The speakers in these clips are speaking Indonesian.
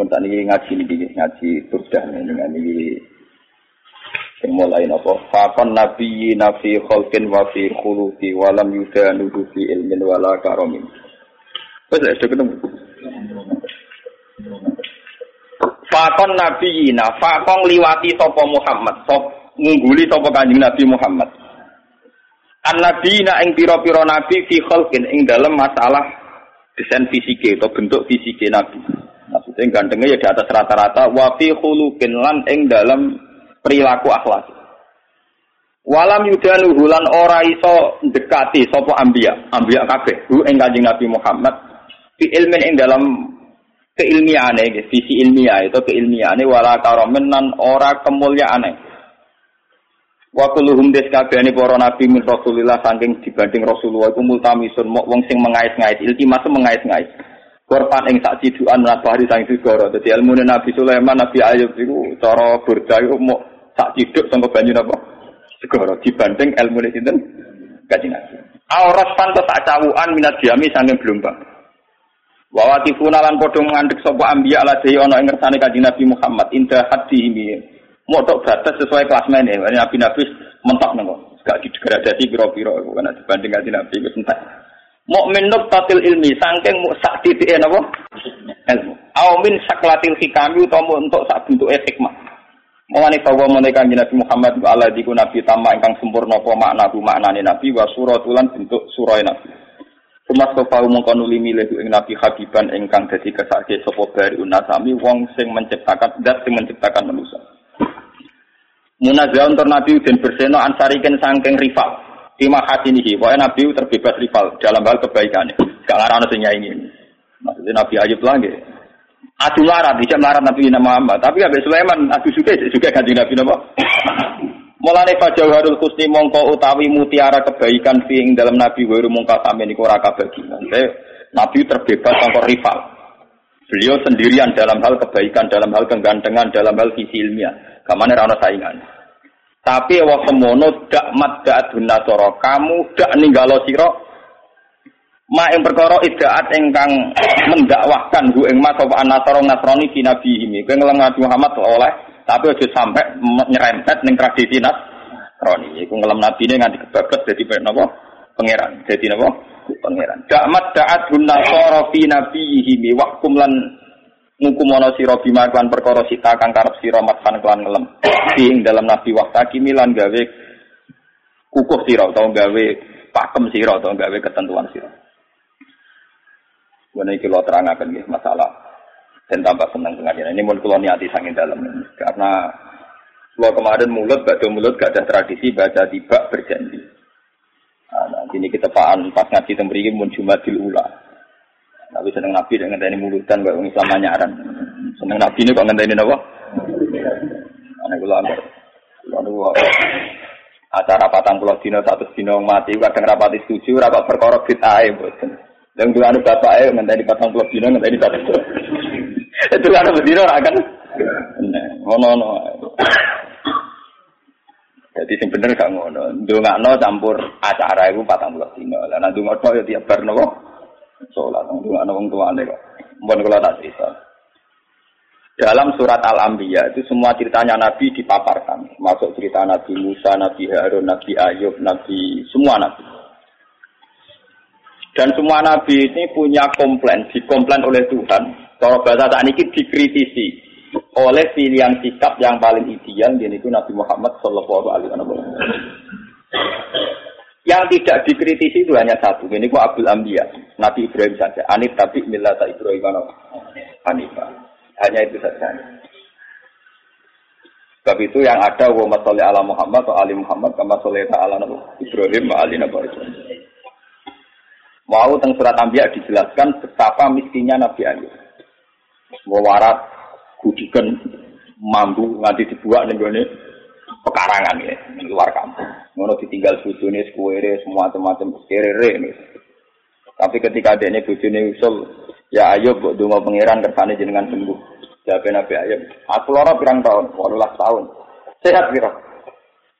Mun ini ngaji ini ngaji turdah dengan ini. Yang mulai nopo fakon nabi nafi kholkin wa fi khuluki walam yuda nudu fi ilmin wala karomin. Wes sudah ketemu. Fakon nabi na fakon liwati sopo Muhammad sop ngungguli sopo kanjeng Nabi Muhammad. An nabi na ing piro piro nabi fi kholkin ing dalam masalah desain fisike atau bentuk fisike nabi maksudnya gantengnya ya di atas rata-rata wa fi khulukin lan ing dalam perilaku akhlak. Walam yudanu hulan ora iso dekati sopo ambia, ambia kabeh hu ing Kanjeng Nabi Muhammad fi ilmin ing dalam keilmiahane, visi ilmiah itu keilmiahane wala karomen nan ora kemuliaane. Wa kulluhum des kabehane para nabi min Rasulillah saking dibanding Rasulullah iku multamisun wong sing mengais-ngais iltimas mengais-ngais. Korban ing sak cidukan nabari sang segara. Dadi ilmu Nabi Sulaiman, Nabi Ayub iku cara burda mau sak ciduk sangka banyu napa? Segara dibanding ilmu sinten? Kanjeng Nabi. Auras pantes sak cawukan minat diami saking gelombang. Wa watifuna lan padha ngandhek sapa ambiya ala dehi ana ing ngersane Kanjeng Nabi Muhammad indah hadi ini. Modok batas sesuai kelas mene. Nabi Nabi mentok nengko. Gak didegradasi pira-pira karena dibanding Kanjeng Nabi wis entek. Mukmin tatil ilmi saking sak titike napa? Ilmu. Au min saklatil hikami utawa untuk sak bentuke hikmah. Mulane bahwa menika Nabi Muhammad ala diku nabi tama ingkang sempurna apa makna bu maknane nabi wa suratulan bentuk surah nabi. Umat sofa mongko nuli milih ing nabi habiban ingkang dadi kesake sapa bari unasami wong sing menciptakan dat sing menciptakan manusia. Munazah untuk nabi dan berseno ansariken sangking rival. Lima ini, pokoknya Nabi terbebas rival dalam hal kebaikan. Gak ngarang sing ini. Maksudnya Nabi Ayub lagi. Adu larat, bisa melarat Nabi Muhammad. Tapi Nabi Sulaiman, adu juga, juga ganti Nabi Nama. Mulane Fajawharul Husni mongko utawi mutiara kebaikan fi dalam Nabi Waru mongko sampe niku ora kabagi. Nabi terbebas sangka rival. Beliau sendirian dalam hal kebaikan, dalam hal kegantengan, dalam hal visi ilmiah. Kamane ora saingan. Tapi wa semono dak mat dak nasara. Kamu dak ninggalo sira ma ing perkara idaat ingkang mendakwahkan hu ing mas apa nasara nasrani nabi ini. Kowe ngelem Nabi Muhammad oleh tapi aja sampai nyerempet ning tradisi nasrani. Iku nabi ini nganti kebablas dadi napa? Pangeran. Dadi napa? Pangeran. Dak mat dak nasara fi nabi ini wahkum lan ngukumono sira bima kan perkara sita kang karep sira matkan kelan ngelem ing dalam nabi waktu milan gawe kukuh sira atau gawe pakem sira atau gawe ketentuan sira Wene iki lo terangaken nggih masalah dan tambah senang dengan ini. Ini mau kalau niati sangin dalam karena kalau kemarin mulut gak mulut gak ada tradisi baca tiba berjanji. Nah, ini kita paham pas ngaji tembriki mun jumadil ula. Tapi seneng Nabi dengan ngenteni mulutan kok Islam nyaran. Seneng Nabi ini kok ngenteni napa? Ana kula anggar. Kula acara patang pulau dino satu dino mati kadang rapati setuju rapat perkara bid'ah mboten. Dan dua anu bapak eh ngenteni patang pulau dino ngenteni patang. Itu anu bedino akan. Ngono ngono. Jadi sing bener gak ngono. Ndongakno campur acara iku patang pulau dino. Lah nek ndongakno ya tiap bar napa? Sholat wong tua wong tua kok mohon kalau tak cerita dalam surat Al-Anbiya itu semua ceritanya Nabi dipaparkan, masuk cerita Nabi Musa, Nabi Harun, Nabi Ayub, Nabi semua Nabi. Dan semua Nabi ini punya komplain, dikomplain oleh Tuhan. Kalau bahasa saat ini dikritisi oleh pilihan sikap yang paling ideal, yaitu Nabi Muhammad Shallallahu Alaihi Wasallam. Yang tidak dikritisi itu hanya satu. Ini kok Abdul Ambiya, Nabi Ibrahim saja. Anif tapi milata Ibrahim Hanifah. Hanya itu saja. Sebab itu yang ada wa masalli ala Muhammad atau ali Muhammad kama salli ala Ibrahim wa ali Nabi Mau tentang surat Ambiya dijelaskan betapa miskinnya Nabi Ayub. Wawarat, kudikan, mampu, nganti dibuat nih pekarangan ya, di luar kampung. Ngono ditinggal bojone sekuere semua macam kerere nih. Tapi ketika dia ini bojone usul, ya ayo buat donga pangeran kersane jenengan sembuh. Jawab Nabi Ayub, aku lara pirang tahun, walulah tahun. Sehat kira.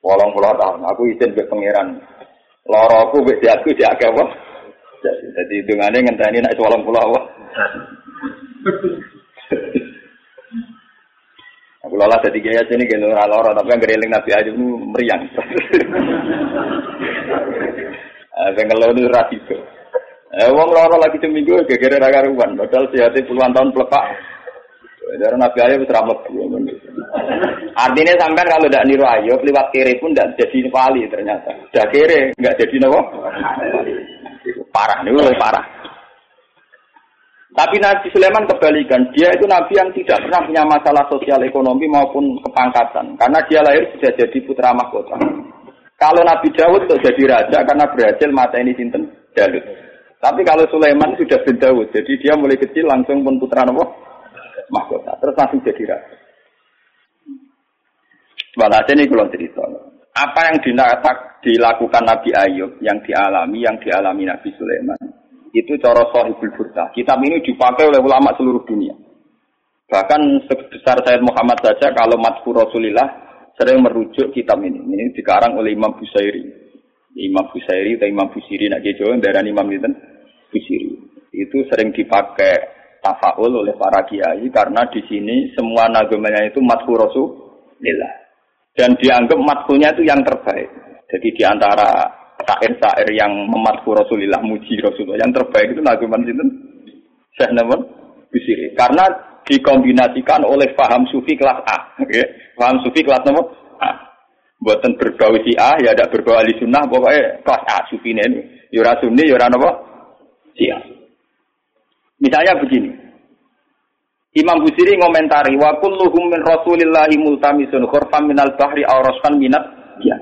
Walang puluh tahun, aku izin ke pangeran. Lara aku be aku diake apa? Jadi dungane ngenteni nek walang puluh apa. Kalau lah jadi gaya sini gitu loro tapi yang gereling Nabi Ayub meriang. Saya ngeluh itu. Eh, wong loro lagi seminggu gegere ra karuan, padahal sehati puluhan tahun pelepak. Dari Nabi Ayub itu ramah Artinya sampai kalau tidak niru Ayub, lewat kiri pun tidak jadi wali ternyata. Sudah kiri, nggak jadi nopo. Parah, ini parah. Tapi Nabi Sulaiman kebalikan, dia itu Nabi yang tidak pernah punya masalah sosial ekonomi maupun kepangkatan, karena dia lahir sudah jadi putra mahkota. Kalau Nabi Dawud itu jadi raja karena berhasil mata ini sinten Dalut. Tapi kalau Sulaiman sudah bin Dawud, jadi dia mulai kecil langsung pun putra nopo mahkota, terus langsung jadi raja. Walhasil ini kalau cerita. Apa yang dilakukan Nabi Ayub, yang dialami, yang dialami Nabi Sulaiman, itu cara sahibul burda. Kitab ini dipakai oleh ulama seluruh dunia. Bahkan sebesar Sayyid Muhammad saja kalau Matku Rasulillah sering merujuk kitab ini. Ini dikarang oleh Imam Busairi. Imam Busairi atau Imam Busiri, nak Jawa, darah Imam itu Busiri. Itu sering dipakai tafaul oleh para kiai karena di sini semua nagamanya itu Matku Rasulillah dan dianggap matkunya itu yang terbaik. Jadi di antara syair-syair yang mematku Rasulullah, muji Rasulullah, yang terbaik itu naguman itu Syekh Namun Bisiri. Karena dikombinasikan oleh faham sufi kelas A. Okay? Faham sufi kelas nomor. Buatan berbau si A, ya ada berbau ahli sunnah, pokoknya kelas A sufi ini. Yura sunni, yura apa? Si A. Misalnya begini, Imam Busiri ngomentari wa kulluhum min Rasulillahi multamisun khurfam minal bahri aw rasfan minat ya.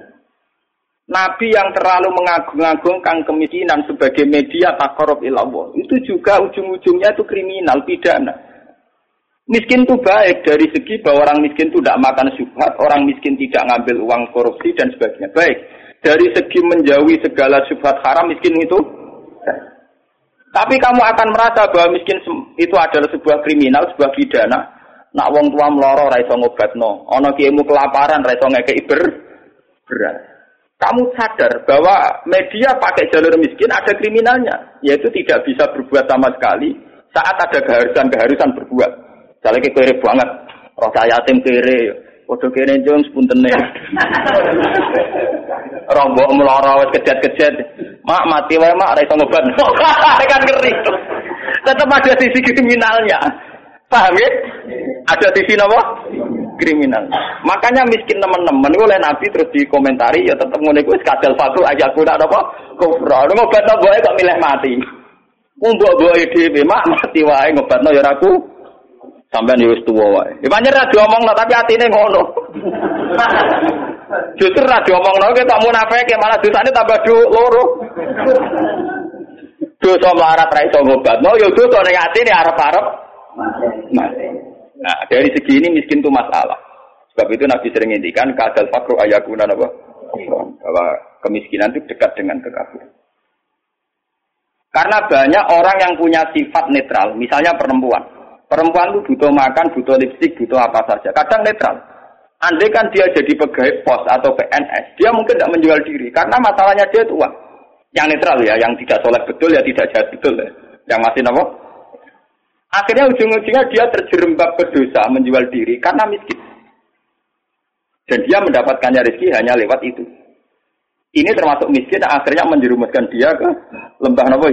Nabi yang terlalu mengagung-agungkan kemiskinan sebagai media takarub ilallah itu juga ujung-ujungnya itu kriminal pidana. Miskin itu baik dari segi bahwa orang miskin itu tidak makan subhat, orang miskin tidak ngambil uang korupsi dan sebagainya. Baik. Dari segi menjauhi segala subhat haram, miskin itu tapi kamu akan merasa bahwa miskin itu adalah sebuah kriminal, sebuah pidana. Nak wong tua meloro ra iso ngobatno, ana kiaimu kelaparan ra iso ngekeki ber berat. Kamu sadar bahwa media pakai jalur miskin ada kriminalnya, yaitu tidak bisa berbuat sama sekali saat ada keharusan-keharusan berbuat. Misalnya kere banget, roh yatim kere, Waduh kene jong sepuntene. Rombok meloro wis kejet-kejet. Mak mati wae mak ora iso ngobat. kan ngeri. Tetap ada sisi kriminalnya. Paham ya? Ada sisi apa? Kriminal. Makanya miskin teman-teman oleh Nabi terus dikomentari ya tetap ngono iku wis kadal fatu aja aku ndak apa kufra. Ngobatno boe kok milih mati. Mbok-mbok dhewe mak mati wae ngobatno ya aku Sampai nih wis tua wae. Ya pancen ra diomongno tapi atine ngono. Justru ra diomongno ke tak munafik malah dosane tambah do loro. Dosa melarat ra iso ngobatno ya dosa ning atine arep-arep mati. Nah, dari segi ini miskin itu masalah. Sebab itu Nabi sering ngendikan kadal fakru ayakuna apa? Bahwa kemiskinan itu dekat dengan kekafiran. Karena banyak orang yang punya sifat netral, misalnya perempuan. Perempuan itu butuh makan, butuh lipstik, butuh apa saja. Kadang netral. Andai kan dia jadi pegawai pos atau PNS, dia mungkin tidak menjual diri karena masalahnya dia itu uang. Yang netral ya, yang tidak soleh betul ya tidak jahat betul ya. Yang masih nopo. Akhirnya ujung-ujungnya dia terjerembab ke dosa menjual diri karena miskin. Dan dia mendapatkannya rezeki hanya lewat itu. Ini termasuk miskin akhirnya menjerumuskan dia ke lembah nopo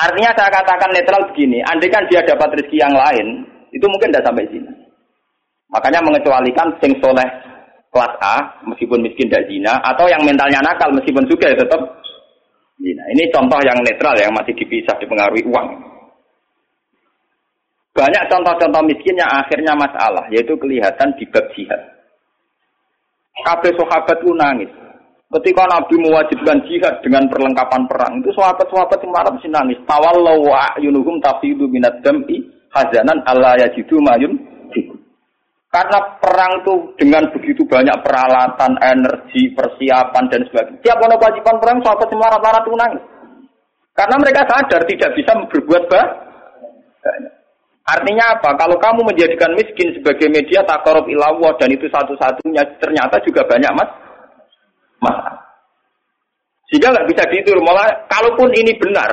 Artinya saya katakan netral begini, andai kan dia dapat rezeki yang lain, itu mungkin tidak sampai sini. Makanya mengecualikan sing soleh kelas A, meskipun miskin tidak zina, atau yang mentalnya nakal meskipun juga ya tetap zina. Ini contoh yang netral yang masih dipisah dipengaruhi uang. Banyak contoh-contoh miskin yang akhirnya masalah, yaitu kelihatan di bab jihad. Kabeh sahabat nangis. Ketika Nabi mewajibkan jihad dengan perlengkapan perang, itu sahabat-sahabat yang marah mesti nangis. Tawallahu wa'yunuhum tafidu minat dam'i hazanan Allah yajidu mayun karena perang itu dengan begitu banyak peralatan, energi, persiapan dan sebagainya. Tiap ono kewajiban perang, sahabat semua rata-rata itu. Karena mereka sadar tidak bisa berbuat banyak. Artinya apa? Kalau kamu menjadikan miskin sebagai media takarub ilawah dan itu satu-satunya, ternyata juga banyak mas masalah. Sehingga nggak bisa ditur. Malah kalaupun ini benar,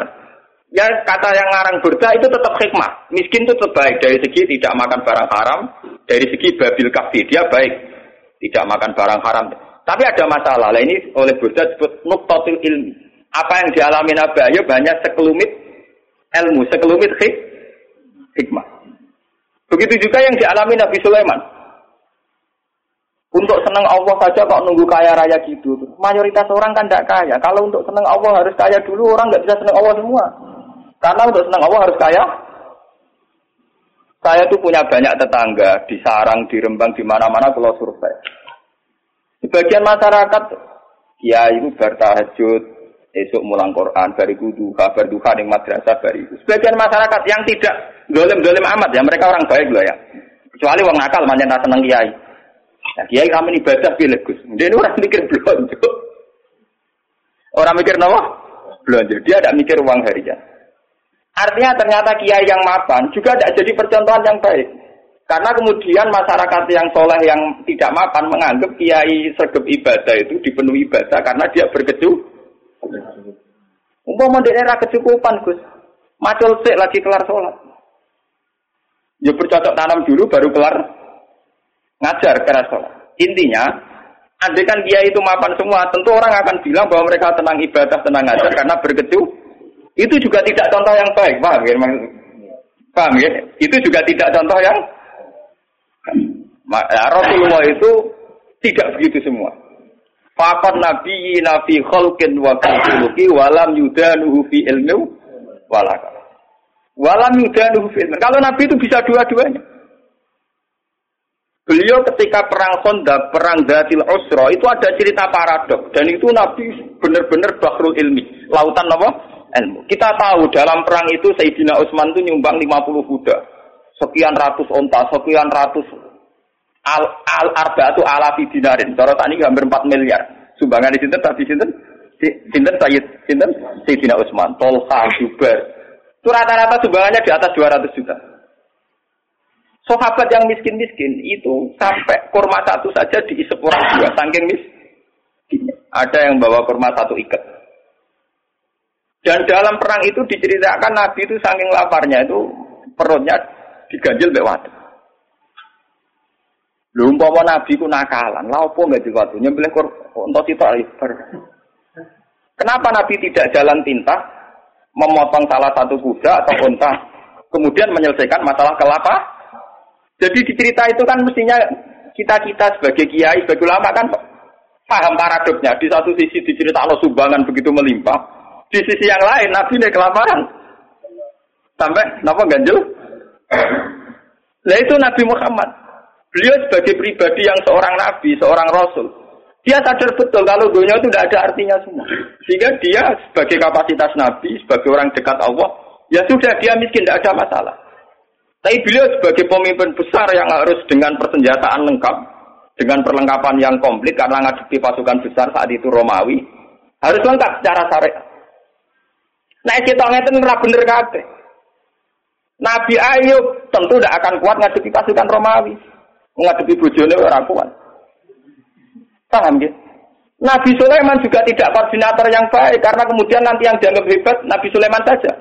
ya kata yang ngarang berda itu tetap hikmah. Miskin itu terbaik dari segi tidak makan barang haram Dari segi babil kafi dia baik, tidak makan barang haram. Tapi ada masalah. Lah ini oleh Burda disebut nuktatul ilmi. Apa yang dialami Nabi Ayub hanya sekelumit ilmu, sekelumit hik, hikmah. Begitu juga yang dialami Nabi Sulaiman. Untuk senang Allah saja kok nunggu kaya raya gitu. Mayoritas orang kan tidak kaya. Kalau untuk senang Allah harus kaya dulu, orang nggak bisa senang Allah semua. Karena untuk senang Allah harus kaya. Saya tuh punya banyak tetangga di sarang, di rembang, di mana-mana kalau survei. Sebagian masyarakat, ya itu bertahajud, esok mulang Quran, bariku duha, berduha di madrasah, bariku. Sebagian masyarakat yang tidak dolim-dolim amat ya, mereka orang baik loh ya. Kecuali orang nakal, manjen seneng kiai. Nah, kiai kami ibadah pilih Gus. Dia orang mikir belanja. Orang mikir nawa belanja. Dia tidak mikir uang harian. Artinya ternyata kiai yang mapan juga tidak jadi percontohan yang baik. Karena kemudian masyarakat yang soleh yang tidak mapan menganggap kiai sergap ibadah itu dipenuhi ibadah karena dia berkecu. Umpama daerah kecukupan Gus. Macul sik lagi kelar sholat. Ya bercocok tanam dulu baru kelar ngajar keras sholat. Intinya, andai kan dia itu mapan semua, tentu orang akan bilang bahwa mereka tenang ibadah, tenang ngajar karena berkecu. Itu juga tidak contoh yang baik, paham ya? Paham ya? Itu juga tidak contoh yang ya, Rasulullah itu tidak begitu semua. Fakat nabi nabi kholkin wa khuluki walam yudanuhu fi ilmu walaka. Walam yudanuhu fi ilmu. Kalau nabi itu bisa dua-duanya. Beliau ketika perang Honda, perang Datil Usra, itu ada cerita paradok. Dan itu Nabi benar-benar bahrul ilmi. Lautan apa? Ilmu. Kita tahu dalam perang itu Sayyidina Utsman itu nyumbang 50 kuda. Sekian ratus onta, sekian ratus al, al arba itu alafi dinarin. Cara tadi hampir 4 miliar. Sumbangan di sini tapi sini Sinten Sayyid, Sinten Sayyidina Utsman, Tolha, Jubair. Itu rata-rata sumbangannya di atas 200 juta. Sahabat yang miskin-miskin itu sampai kurma satu saja diisep orang dua, saking miskin. Ada yang bawa kurma satu ikat. Dan dalam perang itu diceritakan Nabi itu saking laparnya itu perutnya diganjil mbek watu. Lho Nabi ku nakalan, lha opo enggak diwatu nyembelih untuk kita ibar. Kenapa Nabi tidak jalan tinta memotong salah satu kuda atau unta kemudian menyelesaikan masalah kelapa? Jadi di cerita itu kan mestinya kita-kita sebagai kiai, sebagai ulama kan paham paradoknya. Di satu sisi dicerita Allah sumbangan begitu melimpah, di sisi yang lain Nabi ini kelaparan. Sampai napa ganjel? Nah itu Nabi Muhammad. Beliau sebagai pribadi yang seorang nabi, seorang rasul. Dia sadar betul kalau dunia itu tidak ada artinya semua. Sehingga dia sebagai kapasitas nabi, sebagai orang dekat Allah, ya sudah dia miskin, tidak ada masalah. Tapi beliau sebagai pemimpin besar yang harus dengan persenjataan lengkap, dengan perlengkapan yang komplit karena ngadepi pasukan besar saat itu Romawi, harus lengkap secara syariat. Nah, kita ngeten ora bener kabeh. Nabi Ayub tentu tidak akan kuat ngadepi pasukan Romawi. Ngadepi bojone ora kuat. Paham ya? Nabi Sulaiman juga tidak koordinator yang baik karena kemudian nanti yang dianggap hebat Nabi Sulaiman saja.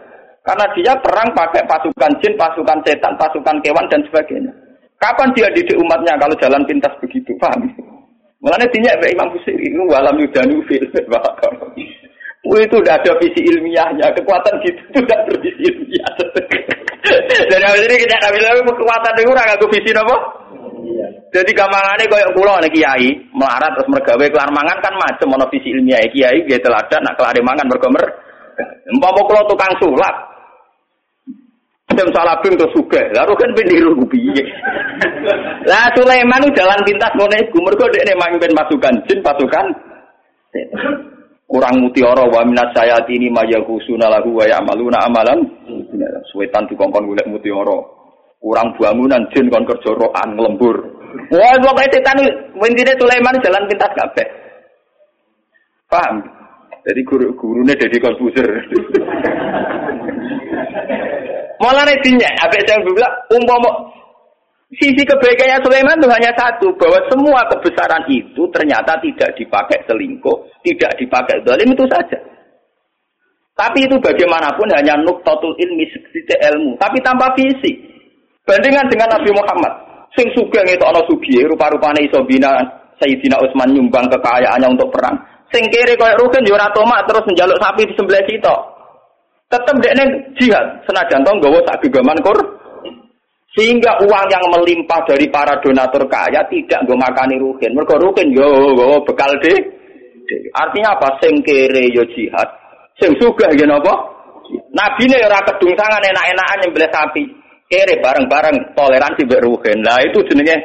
Karena dia perang pakai pasukan jin, pasukan setan, pasukan kewan dan sebagainya. Kapan dia didik umatnya kalau jalan pintas begitu? Paham? Mulanya dinyak Imam Busiri itu walam yudanu fil itu udah ada visi ilmiahnya. Kekuatan gitu itu udah bervisi ilmiah. Dan yang ini kita nggak bilang kekuatan itu orang aku visi apa? Jadi gampangannya yang pulau nih kiai melarat terus mergawe kelar mangan kan macam mana visi ilmiah kiai dia teladan nak kelar mangan bergomer. Empam kalau tukang sulap, Dem salah bim terus suge. Lalu kan peniru piye. Lah Sulaiman itu jalan pintas ngono iku. Mergo dekne mamimpin pasukan jin, pasukan kurang mutiara wa minas sayati ini maya husuna lahu wa ya'maluna amalan suwetan dikongkon golek mutiara kurang bangunan jin kon kerja lembur wah pokoke setan intine Sulaiman jalan pintas kabeh paham jadi guru gurunya jadi konfuser Malah netinya, apa saya bilang, umpama sisi kebaikannya Sulaiman itu hanya satu, bahwa semua kebesaran itu ternyata tidak dipakai selingkuh, tidak dipakai zalim itu saja. Tapi itu bagaimanapun hanya nuktatul ilmi, sedikit ilmu, tapi tanpa visi. Bandingan dengan Nabi Muhammad. Sing sugih ngetokno sugih rupa-rupane iso bina Sayyidina Utsman nyumbang kekayaannya untuk perang. Sing kiri koyo Rukin yo ora tomak terus njaluk sapi di sebelah kita. Tetep dekne jihad senajan to nggawa sak gegaman kur. Sehingga uang yang melimpah dari para donatur kaya tidak gue makani Rukin. Mergo Rukin yo nggawa bekal de. Artinya apa? Sing kiri yo jihad. Sing sugih yen apa? Nabi ini ora kedungsangan enak-enakan nyembelih sapi. Kere bareng-bareng toleransi mbek Ruhin. Lah itu jenenge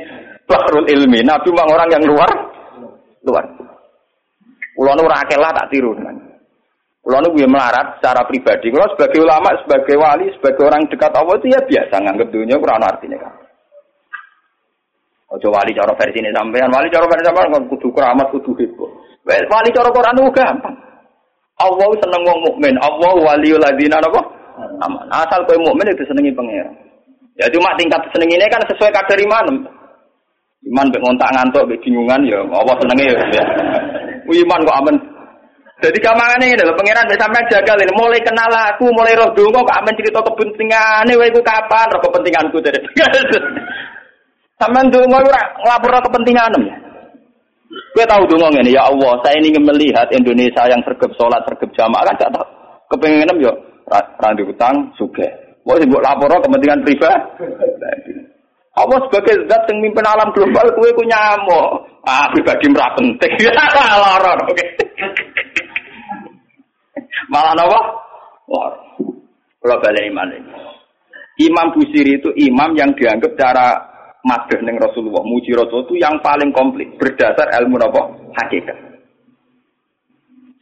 bahrul ilmi. Nabi memang orang yang luar luar. Kulo ora tak tiru. Kulo nu melarat secara pribadi. Kulo sebagai ulama, sebagai wali, sebagai orang dekat Allah itu ya biasa nganggep dunia ora ono artine kan. Ojo wali cara versi ini sampean, wali cara versi sampean kudu keramat, kudu heboh. Wali cara Quran itu gampang. Allah seneng wong mukmin. Allah waliul ladina napa? Aman. Asal kowe mukmin itu senengi pangeran. Ya cuma tingkat seneng ini kan sesuai kadar iman. Iman mbek ngontak ngantuk bingungan ya Allah senenge ya. Iman kok aman. Jadi kamangane ini lho pangeran mbek sampean jagal mulai kenal aku, mulai roh donga kok aman cerita kepentingane wae iku kapan roh kepentinganku dari. Sampean donga ora nglapor kepentingan ya. Gue tahu donga ngene ya Allah, saya ingin melihat Indonesia yang sergap sholat, sergap jamaah kan gak tahu. Kepengen yo randu utang suge. Mau sih buat lapor kepentingan pribadi. Allah sebagai zat yang mimpin alam global, kue ku nyamuk. Ah, pribadi merah penting. Loror, oke. Malah apa? Loror. Kalau balik iman ini. Imam Busiri itu imam yang dianggap cara madeh ning Rasulullah, muji Rasul itu yang paling komplit berdasar ilmu apa? Hakikat.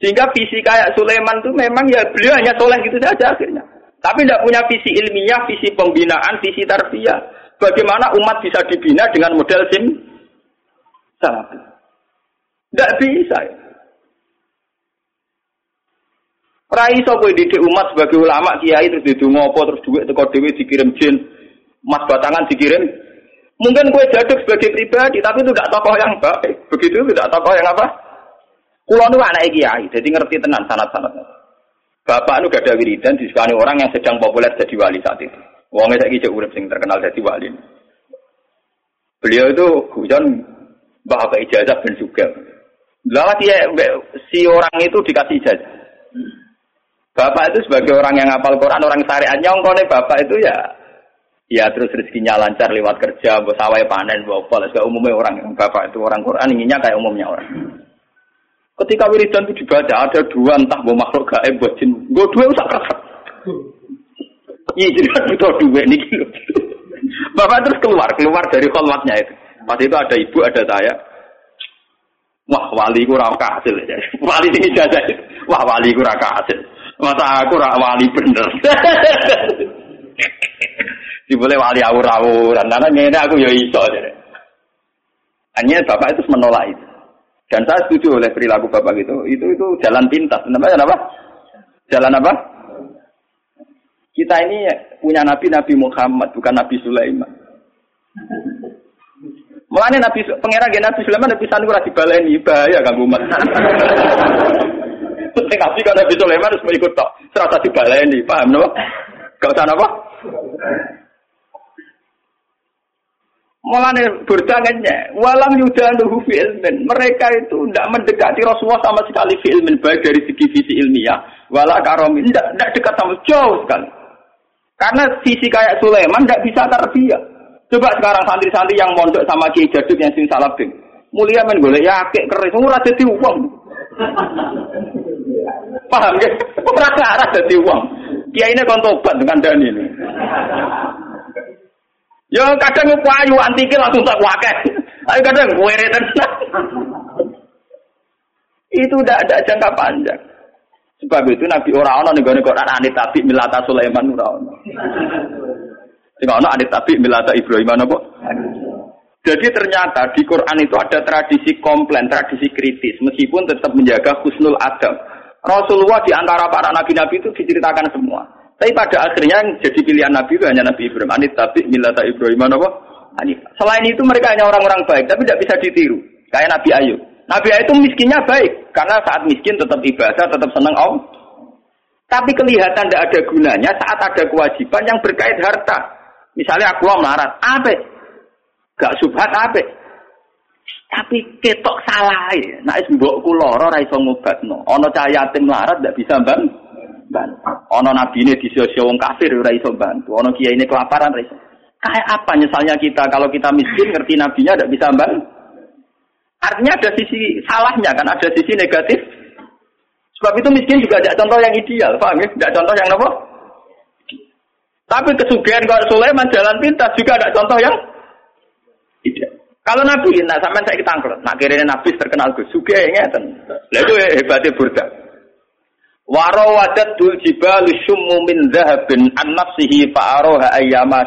Sehingga visi kayak Sulaiman itu memang ya beliau hanya soleh gitu saja akhirnya. Tapi tidak punya visi ilmiah, visi pembinaan, visi tarbiyah. Bagaimana umat bisa dibina dengan model sim salafi? Tidak bisa. Rai sopo didik umat sebagai ulama kiai terus didungo apa terus duit teko dewi dikirim jin, mas batangan dikirim. Mungkin kue jaduk sebagai pribadi, tapi itu tidak tokoh yang baik. Begitu tidak tokoh yang apa? Kulo nu anak kiai, jadi ngerti tenan sanat-sanatnya. Bapak nu gak ada wiridan disukai orang yang sedang populer jadi wali saat itu. Wongnya saya kisah urip sing terkenal jadi wali. Beliau itu hujan bapak ijazah dan juga. Lalu dia si orang itu dikasih ijazah. Bapak itu sebagai orang yang ngapal Quran, orang syariat nyongkone bapak itu ya ya terus rezekinya lancar lewat kerja, bos sawai panen, bawa apa, segala umumnya orang yang bapak itu orang Quran inginnya kayak umumnya orang. Ketika wiridan itu dibaca ada dua entah mau makhluk gaib buat jin, gue dua usah keras. Iya kan butuh duit nih gitu. Bapak terus keluar, keluar dari kolmatnya itu. Pas itu ada ibu, ada saya. Wah wali ku raka hasil ya. Wali ini jaga. Wah wali ku raka hasil. Masa aku rak wali bener. Dibole wali awur-awuran. Karena ini aku ya iso. Hanya bapak itu menolak itu. Dan saya setuju oleh perilaku bapak itu. Itu itu jalan pintas. Namanya apa? Jalan apa? Kita ini punya Nabi Nabi Muhammad, bukan Nabi Sulaiman. Mulane Nabi pangeran Nabi Sulaiman Nabi Sanu ora dibaleni, bahaya kanggo umat. Sing Nabi kan Nabi Sulaiman harus ikut tok, serasa dibaleni, paham no? Gak usah apa? Mulane berdangannya, walam yudanuhu fi ilmin. Mereka itu tidak mendekati Rasulullah sama sekali fi baik dari segi visi ilmiah, wala karomin, tidak dekat sama jauh sekali. Karena visi kayak Sulaiman tidak bisa terbiak. Coba sekarang santri-santri yang mondok sama Kiai Jaduk yang sing. Mulia men boleh ya kek keris, ora dadi uang. Paham ya? Ora arah dadi uang. Kiai ini kon tobat dengan Dani ini. Ya kadang payu antike langsung tak wakil. Ayo kadang gue tenang. Itu tidak ada jangka panjang. Sebab itu Nabi orang orang nih gue Quran anit tapi milata Sulaiman ora ono. Sing ono anit tapi milata Ibrahim apa? Jadi ternyata di Quran itu ada tradisi komplain, tradisi kritis, meskipun tetap menjaga husnul adab. Rasulullah di antara para nabi-nabi itu diceritakan semua. Tapi pada akhirnya yang jadi pilihan nabi itu hanya Nabi Ibrahim. Anit tapi milata Ibrahim apa? Selain itu mereka hanya orang-orang baik, tapi tidak bisa ditiru. Kayak Nabi Ayub. Nabi itu miskinnya baik karena saat miskin tetap ibadah, tetap senang Allah. Tapi kelihatan tidak ada gunanya saat ada kewajiban yang berkait harta. Misalnya aku melarat, apa? Gak subhat apik. Tapi ketok salah ya. Nek wis mbokku lara ora iso ngobatno. Ana cah yatim larat ndak bisa bang. bantu. Ana nabine disio-sio wong kafir ora iso bantu. Ana kiai ini kelaparan ora iso. Kayak apa misalnya kita kalau kita miskin ngerti nabinya ndak bisa bantu. Artinya ada sisi salahnya kan, ada sisi negatif. Sebab itu miskin juga ada contoh yang ideal, paham ya? Tidak contoh yang apa? Tapi kesugihan kalau Sulaiman jalan pintas juga ada contoh yang ideal. Kalau Nabi, nah sampai saya kita angkat, nak kira Nabi terkenal Gus, suge ngeten. Lalu hebatnya burda. Waro wadat dul jibal syummu min zahabin an nafsihi fa'aroha ayyama.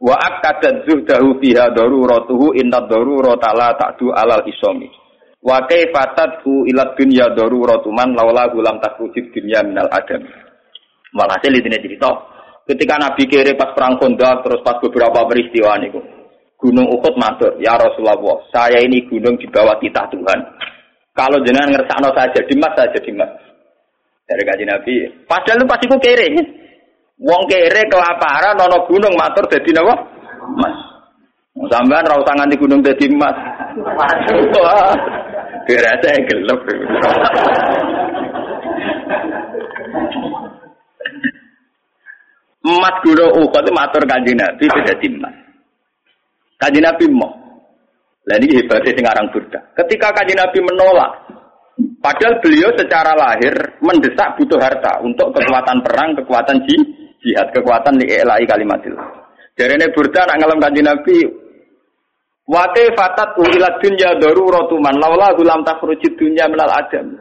Wa akadat zuhdahu fiha daruratuhu inna darurata la ta'du alal isomi. Wa kaifatadhu ila dunya daruratu man laula gulam takrujib dunya minal adam. Walhasil ini cerita. Ketika Nabi kiri pas perang Kondak terus pas beberapa peristiwa niku. Gunung Uhud matur, "Ya Rasulullah, saya ini gunung di bawah titah Tuhan. Kalau jenengan ngersakno saja di mas saja di mas." Dari kaji Nabi, padahal lu pasti ku kere. Wong kere kelaparan nono gunung matur dadi napa? Mas. Sampean ra usah nganti gunung dadi mas. Saya gelap. Emas gunung Uhud itu matur kanjeng Nabi beda emas. Kanjeng Nabi mau. Lah ini hebatnya sing aran Burda. Ketika kanjeng Nabi menolak, padahal beliau secara lahir mendesak butuh harta untuk kekuatan perang, kekuatan jihad, kekuatan di elai. Dari ini Burda nak ngalem kanjeng Nabi, Wate fatat uhilat dunya daruratu man laula gulam takhrujid dunya minal adam.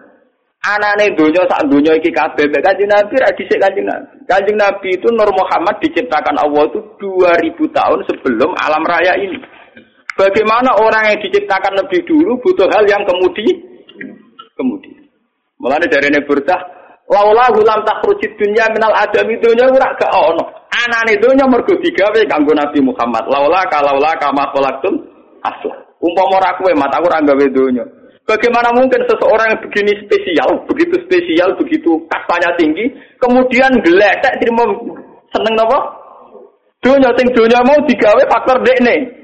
Anane donya sak donya iki kabeh Kanjeng Nabi ra dhisik Kanjeng Nabi. Kanjeng Nabi itu Nur Muhammad diciptakan Allah itu 2000 tahun sebelum alam raya ini. Bagaimana orang yang diciptakan lebih dulu butuh hal yang kemudi kemudi. Mulane dari burdah laula gulam takhrujid dunya minal adam donya ora gak ono. Anane donya mergo digawe kanggo Nabi Muhammad. Laula kalaula kama khalaqtum asla. Umpama ora kowe mat aku ora gawe donya. Bagaimana mungkin seseorang yang begini spesial, begitu spesial, begitu kastanya tinggi, kemudian geletek terima seneng nopo? Dunia sing dunia mau digawe faktor dekne.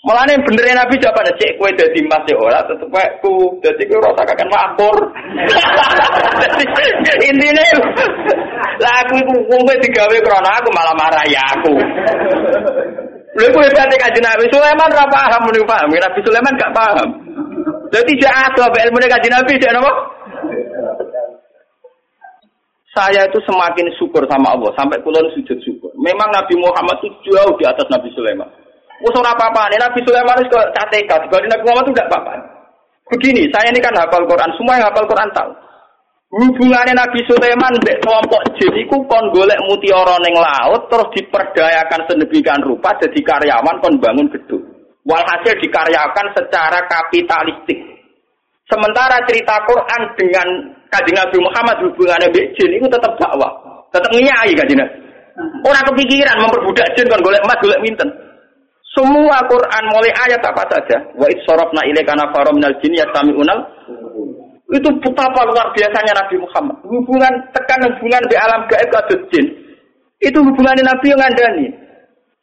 Malah nih bener Nabi jawaban cek kue dadi mas ya ora tetep kue ku dadi kue rasa kakek makmur. Intinya lah aku iku kue digawe krana aku malah marah ya aku. Lha kowe berarti kanjeng Nabi Sulaiman ora paham muni paham, Nabi Sulaiman gak paham. Jadi tidak ada apa ilmu kanjeng Nabi tidak apa? Saya itu semakin syukur sama Allah sampai kulon sujud syukur. Memang Nabi Muhammad itu jauh di atas Nabi Sulaiman. Musuh apa apa nih Nabi Sulaiman itu ke CTK, dibanding Nabi Muhammad itu tidak apa-apa. Begini, saya ini kan hafal Quran, semua yang hafal Quran tahu. Hubungannya Nabi Sulaiman mbek kelompok jin iku kon golek mutiara ning laut terus diperdayakan sedemikian rupa jadi karyawan kon bangun gedung. Walhasil dikaryakan secara kapitalistik. Sementara cerita Quran dengan kajian Nabi Muhammad hubungannya mbek jin itu tetap dakwah, tetap nyai kajian. Orang kepikiran memperbudak jin kon golek emas golek minten. Semua Quran mulai ayat apa saja. Wa id sarafna ilaika nafara minal jin yastami'unal itu betapa luar biasanya Nabi Muhammad. Hubungan tekan hubungan di alam gaib kados jin. Itu hubungan Nabi yang ngandani.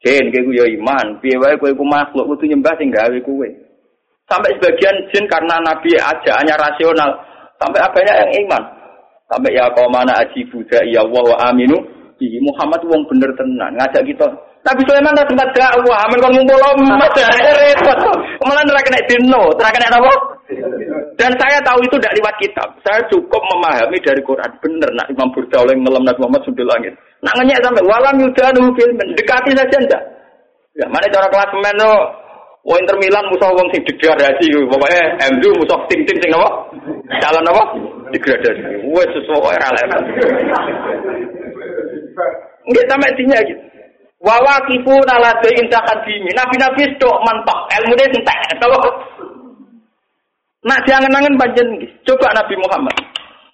Jin kowe ya iman, piye wae kowe ku makhluk kudu nyembah sing gawe kowe. Sampai sebagian jin karena Nabi ajaannya rasional, sampai apanya yang iman. Sampai ya kau mana aji buddha ya Allah wa aminu. Ih, Muhammad wong bener tenan ngajak kita. Tapi Sulaiman tak tempat dakwah, amen kon ngumpul emas repot. Malah ora kena dino, ora kena apa? Dan saya tahu itu tidak lewat kitab. Saya cukup memahami dari Quran. Benar, nak Imam Burda oleh ngelam Nabi Muhammad sudah langit. Nak ngenyek sampai walam yudhanu fil Dekati saja enggak. Ya, mana cara kelas men no. Oh Inter Milan musuh wong sing degradasi pokoknya MU musuh tim-tim sing apa? Calon apa? Degradasi. Wes sesuatu era level. Enggak sampai dinya gitu. Wawa kifu nalade indah kadimi. Nabi-nabi stok mantok. Ilmu dia entek. Kalau Nah jangan-jangan panjen coba Nabi Muhammad.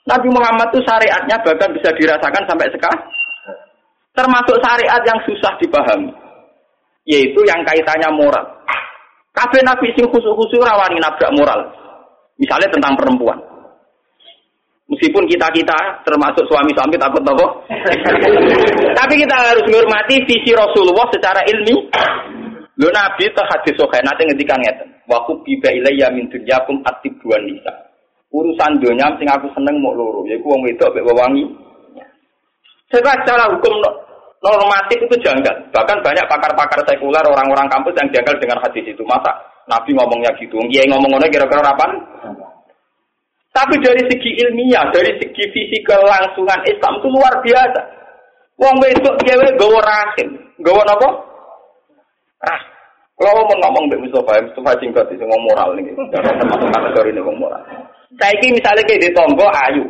Nabi Muhammad itu syariatnya bahkan bisa dirasakan sampai sekarang. Termasuk syariat yang susah dipahami. Yaitu yang kaitannya moral. Kabeh Nabi sing khusus-khusus rawani nabrak moral. Misalnya tentang perempuan. Meskipun kita-kita termasuk suami-suami takut nopo. Tapi kita harus menghormati visi Rasulullah secara ilmi. Lho Nabi itu hadis sahih nanti ngendikan ngeten. Wa biba ilayya min dunyakum atibuan nisa. Urusan dunia sing aku seneng mau loro, yaiku wong wedok mek wewangi. Sebab secara hukum normatif itu janggal. Bahkan banyak pakar-pakar sekuler, orang-orang kampus yang janggal dengan hadis itu. Masa Nabi ngomongnya gitu? Kiai ngomong ngomongnya kira-kira apa? Tapi dari segi ilmiah, dari segi visi kelangsungan Islam itu luar biasa. Wong wedok kiai gawa rahim, gawa apa? Ah, kalau mau ngomong Mbak Mustafa, Mustafa singkat itu ngomong moral nih, termasuk kategori ini ngomong moral. Saya ini misalnya kayak di tonggo ayu,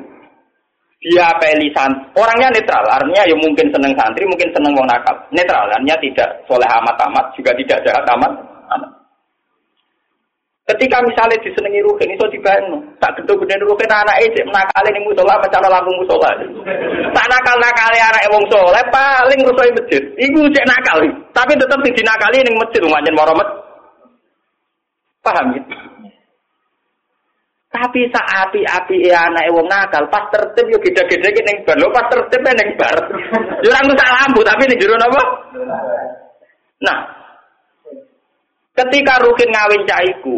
dia pelisan, orangnya netral, artinya ya mungkin seneng santri, mungkin seneng wong nakal, netral, artinya tidak soleh amat amat, juga tidak jahat amat amat. Ketika misalnya disenangi ruhin, itu dibangun. Tak gedung gede ruhin anak itu menakali nih musola, macam lampu musola. Tak nakal nakali anak wong soleh, paling rusoi masjid. Ibu cek nakal, tapi tetap di nakali nih masjid, umatnya moromet. Paham ya? Tapi saat api-api anak wong nakal, pas tertib yo gede-gede ning bar. Pas tertib ning bar. Yo ora lampu tapi ning jero napa? Nah, ketika Rukin ngawin caiku,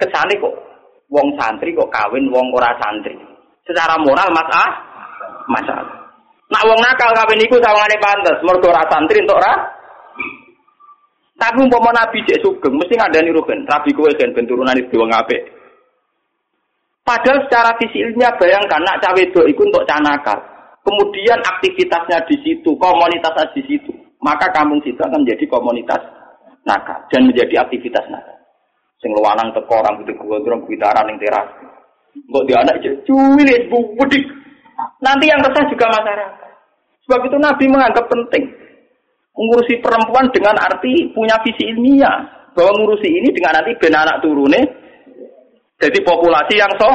kesane kok wong santri kok kawin wong ora santri. Secara moral mas ah masalah. Nak wong nakal kawin iku sawangane pantes, mergo ora santri entuk ora. Tapi umpama Nabi cek sugeng, mesti ngadani rugen. Rabi kowe ben turunan itu wong apik. Padahal secara ilmiah bayangkan nak cawe itu untuk canakal. Kemudian aktivitasnya di situ, komunitasnya di situ. Maka kampung situ akan menjadi komunitas nakal dan menjadi aktivitas nakal. Sing lewanang teko rambut gondrong gitaran ning teras. Kok dia anak cuwilis budik. Nanti yang resah juga masyarakat. Sebab itu Nabi menganggap penting mengurusi perempuan dengan arti punya visi ilmiah bahwa mengurusi ini dengan nanti ben anak turune jadi populasi yang so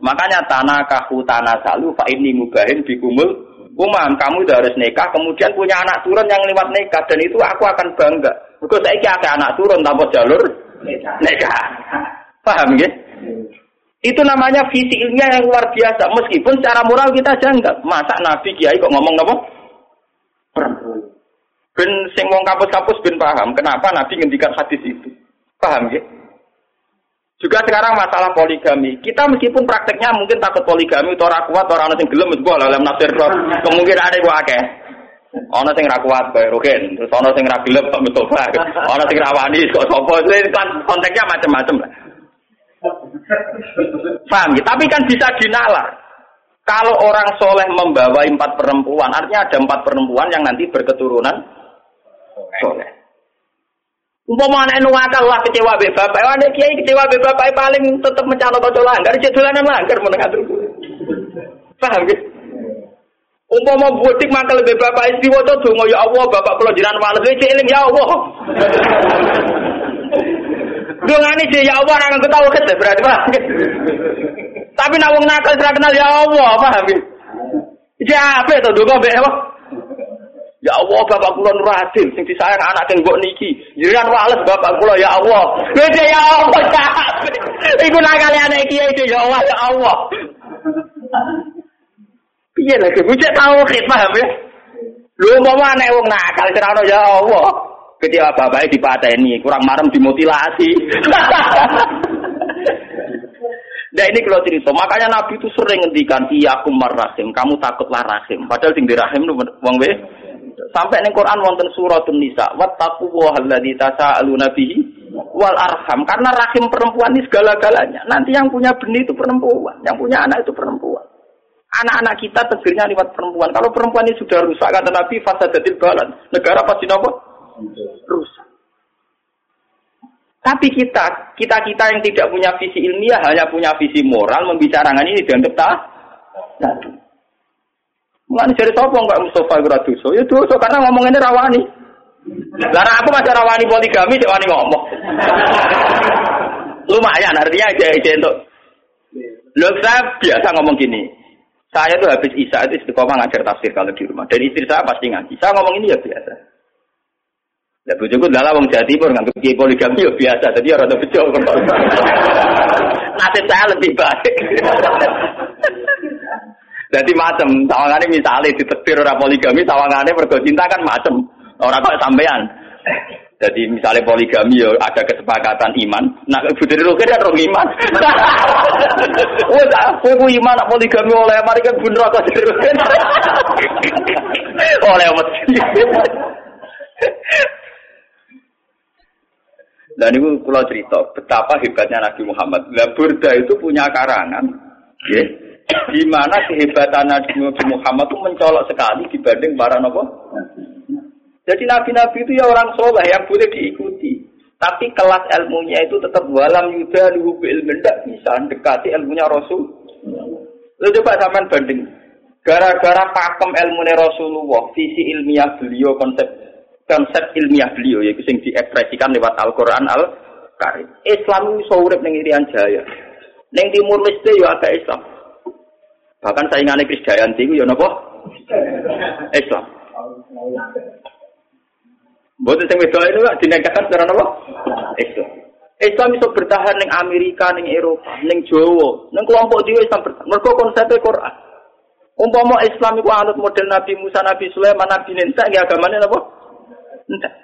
makanya tanah kahu tanah salu pak ini mubahin bikumul umam kamu udah harus nikah kemudian punya anak turun yang lewat nikah dan itu aku akan bangga because saya ada anak turun tanpa jalur Nikah. Paham ya? Itu namanya visi ilmiah yang luar biasa. Meskipun secara moral kita janggal. Masa Nabi Kiai kok ngomong apa? Ben sing wong kampus-kampus ben paham kenapa Nabi ngendikan hadis itu. Paham ya? Juga sekarang masalah poligami. Kita meskipun prakteknya mungkin takut poligami, atau kuat, orang sing gelem wis dalam nafsir kemungkinan ada akeh. Ana sing ra kuat kaya Rukin, terus ana sing ra gelem kok Mustofa. Ana sing ra wani kok sapa. Kan konteksnya macam-macam lah. Paham ya? Tapi kan bisa dinalar. Kalau orang soleh membawa empat perempuan, artinya ada empat perempuan yang nanti berketurunan soleh. Umpama anak nu akal lah kecewa be bapak, ada kiai kecewa be bapak paling tetap mencalon bocor langgar, jadi langgar menengah dulu. Paham gitu? Umpama budik maka lebih bapak istri waca donga ya Allah bapak kula jiran wales wis eling ya Allah. Dongane sih ya Allah ora ketawa ket berarti Pak. Tapi nak wong nakal ora kenal ya Allah, paham? Ya apa itu donga mbek apa? Ya Allah bapak kula nur adil sing disayang anak sing mbok niki. Jiran wales bapak kula ya Allah. Wis ya Allah. Iku nakale anak iki ya Allah ya Allah. Piye lagi bujek tauhid paham ya? Lu mau mana wong nakal cerono ya Allah. Ketika bapaknya dipateni, kurang marem dimutilasi. Nah ini kalau cerita, makanya Nabi itu sering ngendikan iya kumar rahim, kamu takutlah rahim. Padahal sing dirahim itu wong we. Sampai ning Quran wonten suratun nisa, wattaqu alladzi tasaaluna bihi wal arham. Karena rahim perempuan ini segala-galanya. Nanti yang punya benih itu perempuan, yang punya anak itu perempuan. Anak-anak kita tegirnya lewat perempuan. Kalau perempuan ini sudah rusak, kata Nabi, fasadatil balan. Negara pasti nopo? Rusak. Tapi kita, kita-kita yang tidak punya visi ilmiah, hanya punya visi moral, membicarakan ini dianggap tak. Mulai jadi sopong nggak Mustafa Graduso? Ya dosa karena ngomong ini rawani. Karena aku masih rawani poligami, cek wani ngomong. Lumayan, artinya aja untuk. Loh, saya biasa ngomong gini. Saya tuh habis Isya itu istiqomah ngajar tafsir kalau di rumah. Dan istri saya pasti ngaji. Saya ngomong ini ya biasa. Ya bojoku dalam wong Jawa Timur nganggep kiai poligami ya biasa. Jadi orang tuh bejo. Nasib saya lebih baik. Jadi macam, tawangannya misalnya ditetir orang poligami, tawangannya mergo cinta kan macam. Orang kok sampean. Jadi misalnya poligami ya ada kesepakatan iman. Nah, Putri Rukin kan orang iman. Wes aku iman poligami oleh mari kan bener aku Rukin. oleh mesti. Dan itu pulau cerita betapa hebatnya Nabi Muhammad. Lah Burda itu punya karangan, ya, di mana kehebatan Nabi Muhammad itu mencolok sekali dibanding para nopo jadi nabi-nabi itu ya orang soleh yang boleh diikuti. Tapi kelas ilmunya itu tetap walam yuda luhu ilmu tidak bisa dekati ilmunya Rasul. Lalu coba zaman banding. Gara-gara pakem ilmunya Rasulullah, visi ilmiah beliau, konsep konsep ilmiah beliau yaitu yang diekspresikan lewat Al-Quran Al-Karim. Islam itu urip ning Irian Jaya. Ning Timur Leste ya ada Islam. Bahkan saingannya Kris Dayanti ya napa? Islam. Buat sing wedok itu lah dinegahkan secara apa? Islam. Islam bisa bertahan ning Amerika, ning Eropa, ning Jawa, ning kelompok dhewe Islam bertahan. Mergo konsepnya Quran. Umpama Islam itu anut model Nabi Musa, Nabi Sulaiman, Nabi Ninsa, ya agamanya apa? Entah.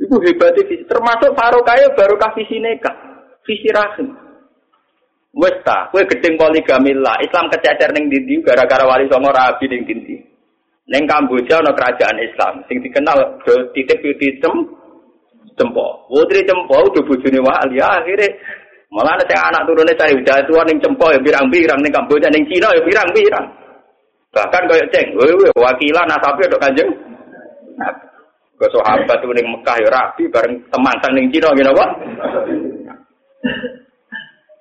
Itu hebatnya visi. Termasuk Farokaya baru visi nikah, visi rahim. Wes ta, kowe gedeng poligami lah. Islam kececer ning ndi gara-gara wali songo rabi ning ndi. Neng Kamboja ana kerajaan Islam sing dikenal titip di cem cempo. Putri cempo udah bojone wali akhirnya malah sing anak turune cari udah tua ning cempo ya pirang-pirang ning Kamboja ning Cina ya pirang-pirang. Bahkan kaya ceng, wewe wakilan nasabe dok kanjeng. Ke sahabat tuh ning Mekah ya rapi bareng teman sang ning Cina ngene apa?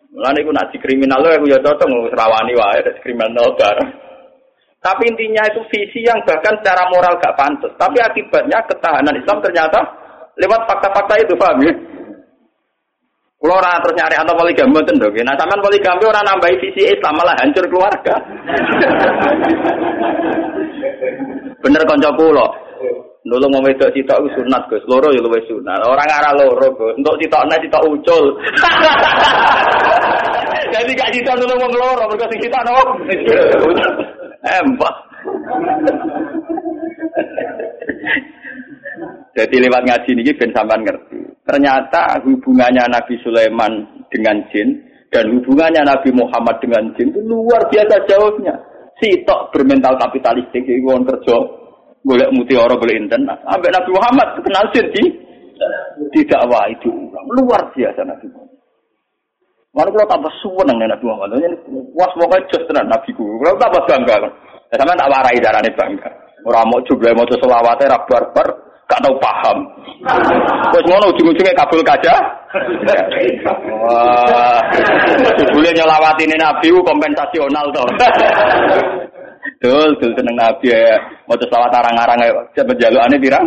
Mulane iku nak kriminal lho aku ya cocok ngrawani wae kriminal bareng. Tapi intinya itu visi yang bahkan secara moral gak pantas. Tapi akibatnya ketahanan Islam ternyata lewat fakta-fakta itu, paham ya? Kalau orang terus nyari atau poligami mboten dong. Nah, sampean poligami orang nambahi visi Islam malah hancur keluarga. Bener konco kula. Nulung mau wedok sitok ku sunat Gus. Loro ya luwih sunat. Orang arah loro Gus. Untuk sitokne sitok ucul. Jadi gak sitok nulung wong loro sing sitok nopo? Embah. Jadi lewat ngaji ini ben sampean ngerti. Ternyata hubungannya Nabi Sulaiman dengan jin dan hubungannya Nabi Muhammad dengan jin itu luar biasa jauhnya. tok bermental kapitalistik itu orang kerja golek orang boleh internet. Sampai Nabi Muhammad kenal jin di tidak wah itu luar biasa Nabi Muhammad. Mana kalau tambah suwen nang Nabi Muhammad. Ini was pokoknya just tenan Nabi ku. Kalau tambah bangga. Ya sama tak warai darane bangga. Orang mau juga mau selawatnya rak barbar, gak tau paham. Terus ngono ujung-ujungnya kabul kaca. Wah, boleh nyelawat ini Nabi kompensasional toh. Dul, dul seneng Nabi ya. Mau selawat arang-arang ya. Aneh pirang?